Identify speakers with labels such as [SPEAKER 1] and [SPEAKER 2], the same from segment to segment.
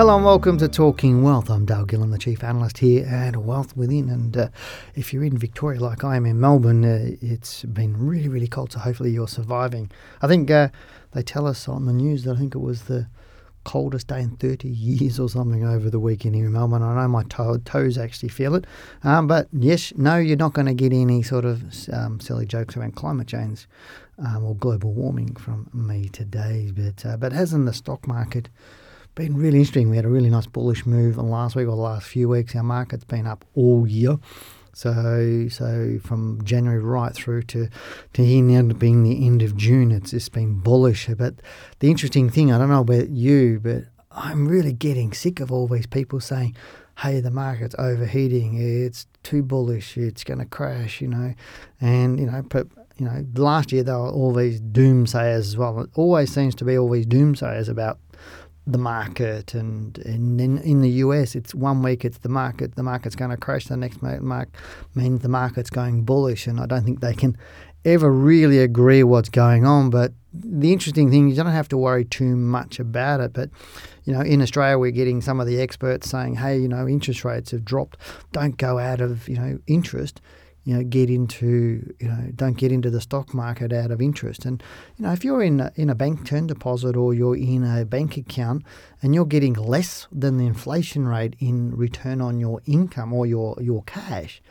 [SPEAKER 1] Hello and welcome to Talking Wealth. I'm Dale Gillham, the Chief Analyst here at Wealth Within. And uh, if you're in Victoria like I am in Melbourne, uh, it's been really, really cold. So hopefully you're surviving. I think uh, they tell us on the news that I think it was the coldest day in 30 years or something over the weekend here in Melbourne. I know my toe, toes actually feel it. Um, but yes, no, you're not going to get any sort of um, silly jokes around climate change um, or global warming from me today. But, uh, but hasn't the stock market been really interesting. We had a really nice bullish move last week or the last few weeks. Our market's been up all year. So, so from January right through to to here now being the end of June, it's just been bullish. But the interesting thing, I don't know about you, but I'm really getting sick of all these people saying, "Hey, the market's overheating. It's too bullish. It's going to crash." You know, and you know, but you know, last year there were all these doomsayers as well. It always seems to be all these doomsayers about the market and, in, in the US it's one week it's the market the market's going to crash the next mark means the market's going bullish and I don't think they can ever really agree what's going on but the interesting thing is you don't have to worry too much about it but you know in Australia we're getting some of the experts saying hey you know interest rates have dropped. Don't go out of you know interest you know, get into, you know, don't get into the stock market out of interest. And, you know, if you're in a, in a bank term deposit or you're in a bank account and you're getting less than the inflation rate in return on your income or your, your cash,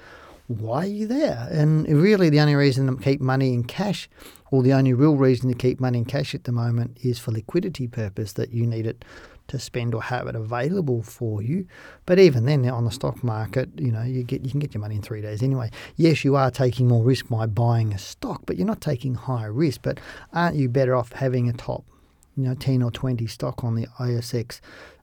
[SPEAKER 1] why are you there? And really, the only reason to keep money in cash, or the only real reason to keep money in cash at the moment, is for liquidity purpose that you need it to spend or have it available for you. But even then, on the stock market, you know, you get you can get your money in three days anyway. Yes, you are taking more risk by buying a stock, but you're not taking higher risk. But aren't you better off having a top, you know, ten or twenty stock on the ASX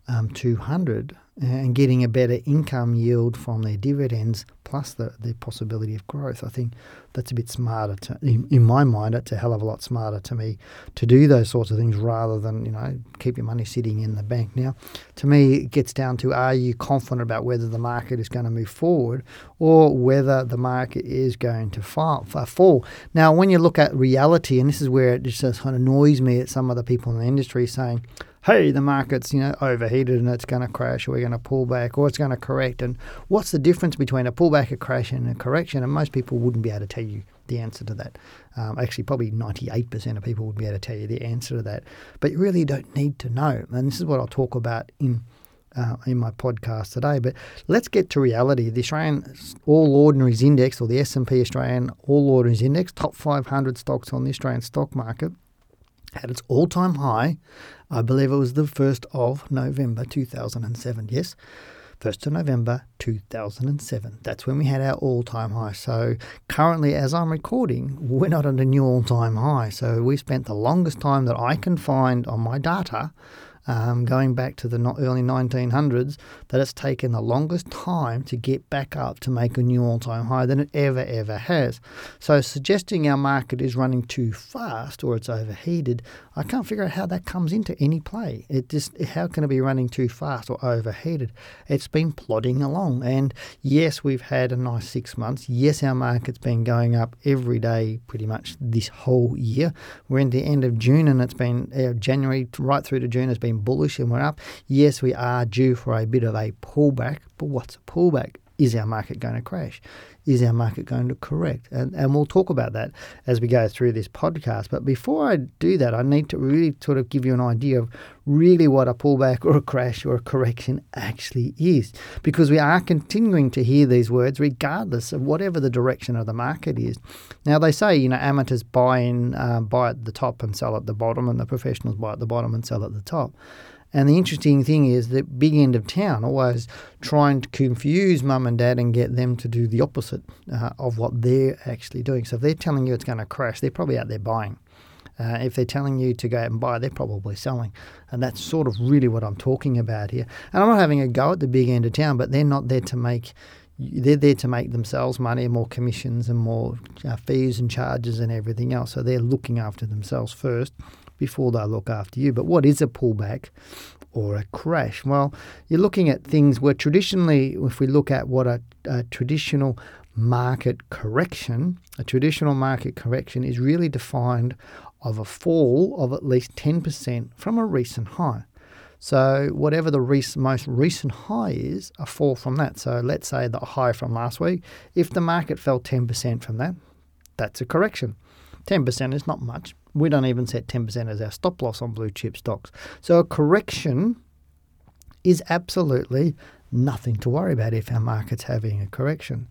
[SPEAKER 1] um, 200 and getting a better income yield from their dividends plus the, the possibility of growth. I think that's a bit smarter to, in, in, my mind. It's a hell of a lot smarter to me to do those sorts of things rather than you know keep your money sitting in the bank. Now, to me, it gets down to are you confident about whether the market is going to move forward or whether the market is going to fall. fall. Now, when you look at reality, and this is where it just kind of annoys me at some of the people in the industry saying hey, the market's you know overheated and it's going to crash, or we're going to pull back, or it's going to correct. And what's the difference between a pullback, a crash, and a correction? And most people wouldn't be able to tell you the answer to that. Um, actually, probably 98% of people would be able to tell you the answer to that. But you really don't need to know. And this is what I'll talk about in. Uh, in my podcast today, but let's get to reality. The Australian All Ordinaries Index, or the S&P Australian All Ordinaries Index, top 500 stocks on the Australian stock market, had its all time high. I believe it was the 1st of November 2007. Yes, 1st of November 2007. That's when we had our all time high. So currently, as I'm recording, we're not at a new all time high. So we spent the longest time that I can find on my data um, going back to the early 1900s, that it's taken the longest time to get back up to make a new all time high than it ever, ever has. So, suggesting our market is running too fast or it's overheated, I can't figure out how that comes into any play. It just, how can it be running too fast or overheated? It's been plodding along. And yes, we've had a nice six months. Yes, our market's been going up every day pretty much this whole year. We're in the end of June and it's been uh, January right through to June has been bullish and we're up. Yes, we are due for a bit of a pullback, but what's a pullback? Is our market going to crash? Is our market going to correct? And, and we'll talk about that as we go through this podcast. But before I do that, I need to really sort of give you an idea of really what a pullback or a crash or a correction actually is. Because we are continuing to hear these words regardless of whatever the direction of the market is. Now, they say, you know, amateurs buy in, uh, buy at the top and sell at the bottom, and the professionals buy at the bottom and sell at the top. And the interesting thing is that big end of town always trying to confuse mum and dad and get them to do the opposite uh, of what they're actually doing. So if they're telling you it's going to crash, they're probably out there buying. Uh, if they're telling you to go out and buy, they're probably selling. And that's sort of really what I'm talking about here. And I'm not having a go at the big end of town, but they're not there to make they're there to make themselves money and more commissions and more uh, fees and charges and everything else. So they're looking after themselves first before they look after you. But what is a pullback or a crash? Well, you're looking at things where traditionally, if we look at what a, a traditional market correction, a traditional market correction is really defined of a fall of at least 10% from a recent high. So, whatever the rec- most recent high is, a fall from that. So, let's say the high from last week, if the market fell 10% from that, that's a correction. 10% is not much. We don't even set 10% as our stop loss on blue chip stocks. So, a correction is absolutely nothing to worry about if our market's having a correction.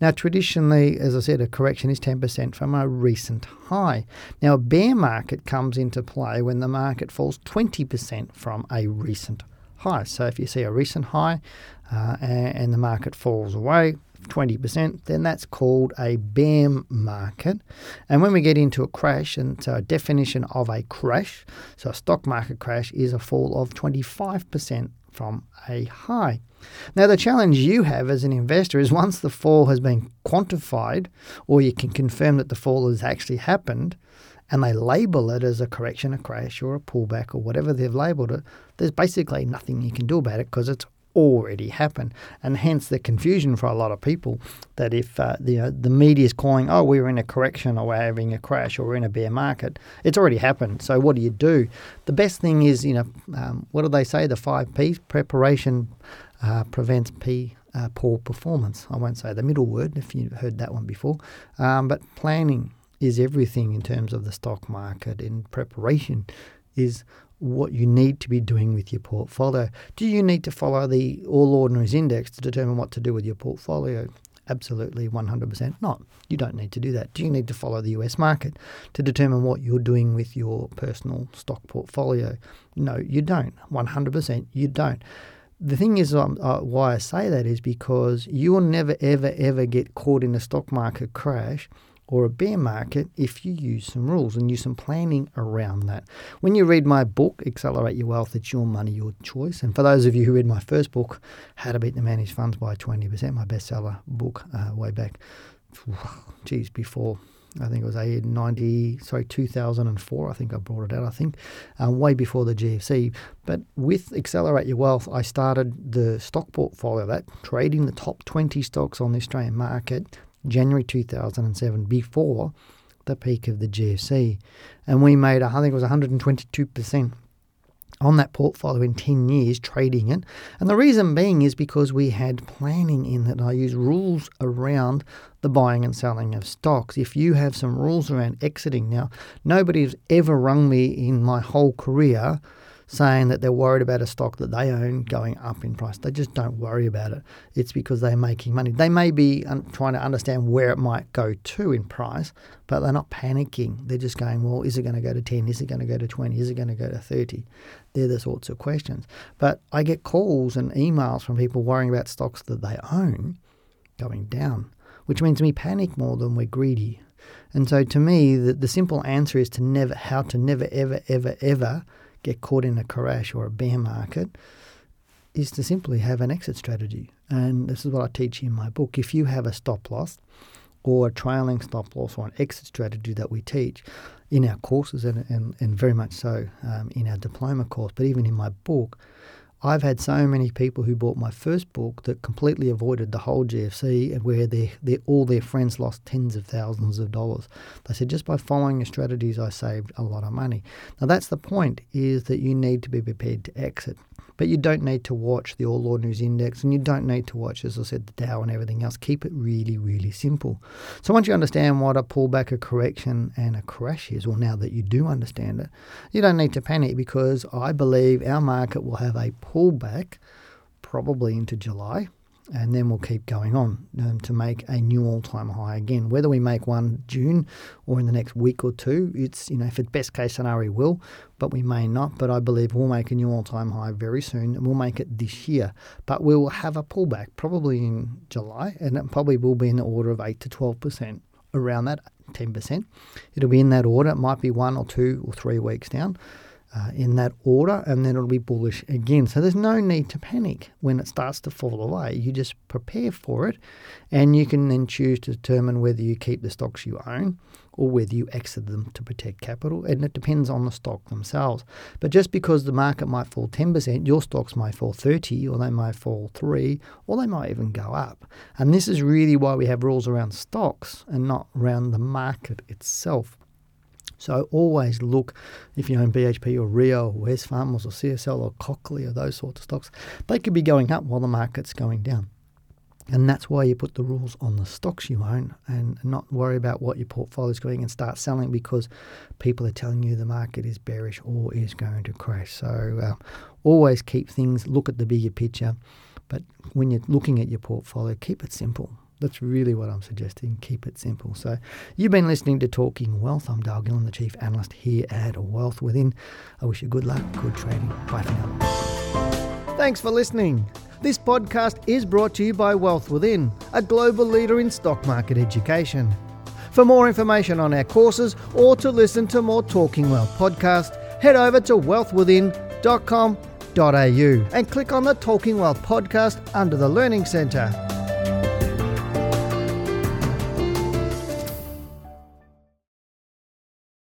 [SPEAKER 1] Now, traditionally, as I said, a correction is 10% from a recent high. Now, a bear market comes into play when the market falls 20% from a recent high. So, if you see a recent high uh, and the market falls away, 20%, then that's called a bear market. And when we get into a crash, and so a definition of a crash, so a stock market crash is a fall of 25% from a high. Now, the challenge you have as an investor is once the fall has been quantified, or you can confirm that the fall has actually happened, and they label it as a correction, a crash, or a pullback, or whatever they've labeled it, there's basically nothing you can do about it because it's already happened, and hence the confusion for a lot of people that if uh, the uh, the media is calling, oh, we're in a correction or we're having a crash or we're in a bear market, it's already happened. So what do you do? The best thing is, you know, um, what do they say? The five P's: preparation uh, prevents P. Uh, poor performance. I won't say the middle word if you've heard that one before, um, but planning is everything in terms of the stock market. In preparation is what you need to be doing with your portfolio. Do you need to follow the All Ordinaries Index to determine what to do with your portfolio? Absolutely 100% not. You don't need to do that. Do you need to follow the US market to determine what you're doing with your personal stock portfolio? No, you don't. 100% you don't. The thing is, um, uh, why I say that is because you will never, ever, ever get caught in a stock market crash or a bear market if you use some rules and use some planning around that. When you read my book, Accelerate Your Wealth, it's your money, your choice. And for those of you who read my first book, How to Beat the Managed Funds by 20%, my bestseller book uh, way back, geez, before I think it was a 90, sorry, 2004. I think I brought it out, I think, um, way before the GFC. But with Accelerate Your Wealth, I started the stock portfolio, that trading the top 20 stocks on the Australian market January 2007, before the peak of the GFC. And we made, I think it was 122% on that portfolio in 10 years trading it. And the reason being is because we had planning in that I use rules around the buying and selling of stocks. If you have some rules around exiting, now, nobody's ever rung me in my whole career saying that they're worried about a stock that they own going up in price. They just don't worry about it. It's because they're making money. They may be un- trying to understand where it might go to in price, but they're not panicking. They're just going, well, is it going to go to 10? Is it going to go to 20? Is it going to go to 30? They're the sorts of questions. But I get calls and emails from people worrying about stocks that they own going down, which means we panic more than we're greedy. And so to me, the, the simple answer is to never, how to never, ever, ever, ever get caught in a crash or a bear market is to simply have an exit strategy. And this is what I teach in my book. If you have a stop loss or a trailing stop loss or an exit strategy that we teach in our courses and, and, and very much so um, in our diploma course, but even in my book, I've had so many people who bought my first book that completely avoided the whole GFC and where they they all their friends lost tens of thousands of dollars. They said just by following the strategies I saved a lot of money. Now that's the point is that you need to be prepared to exit. But you don't need to watch the All Ordinaries Index and you don't need to watch, as I said, the Dow and everything else. Keep it really, really simple. So once you understand what a pullback, a correction, and a crash is, well, now that you do understand it, you don't need to panic because I believe our market will have a pullback probably into July and then we'll keep going on um, to make a new all-time high again. Whether we make one June or in the next week or two, it's you know it's best case scenario, we will, but we may not. But I believe we'll make a new all-time high very soon, and we'll make it this year. But we will have a pullback probably in July, and it probably will be in the order of eight to twelve percent, around that ten percent. It'll be in that order. It might be one or two or three weeks down uh, in that order, and then it'll be bullish again. So there's no need to panic when it starts to fall away. You just prepare for it, and you can then choose to determine whether you keep the stocks you own or whether you exit them to protect capital. And it depends on the stock themselves. But just because the market might fall 10%, your stocks might fall 30, or they might fall 3, or they might even go up. And this is really why we have rules around stocks and not around the market itself. So always look if you own BHP or Rio or Wesfarmers or CSL or Cochlear or those sorts of stocks. They could be going up while the market's going down. And that's why you put the rules on the stocks you own and not worry about what your portfolio is going and start selling because people are telling you the market is bearish or is going to crash. So uh, always keep things, look at the bigger picture. But when you're looking at your portfolio, keep it simple. That's really what I'm suggesting. Keep it simple. So, you've been listening to Talking Wealth. I'm Dale Gillham, the Chief Analyst here at Wealth Within. I wish you good luck, good trading. Bye for now. Thanks for listening. This podcast is brought to you by Wealth Within, a global leader in stock market education. For more information on our courses or to listen to more Talking Wealth podcast, head over to wealthwithin.com.au and click on the Talking Wealth podcast under the Learning Centre.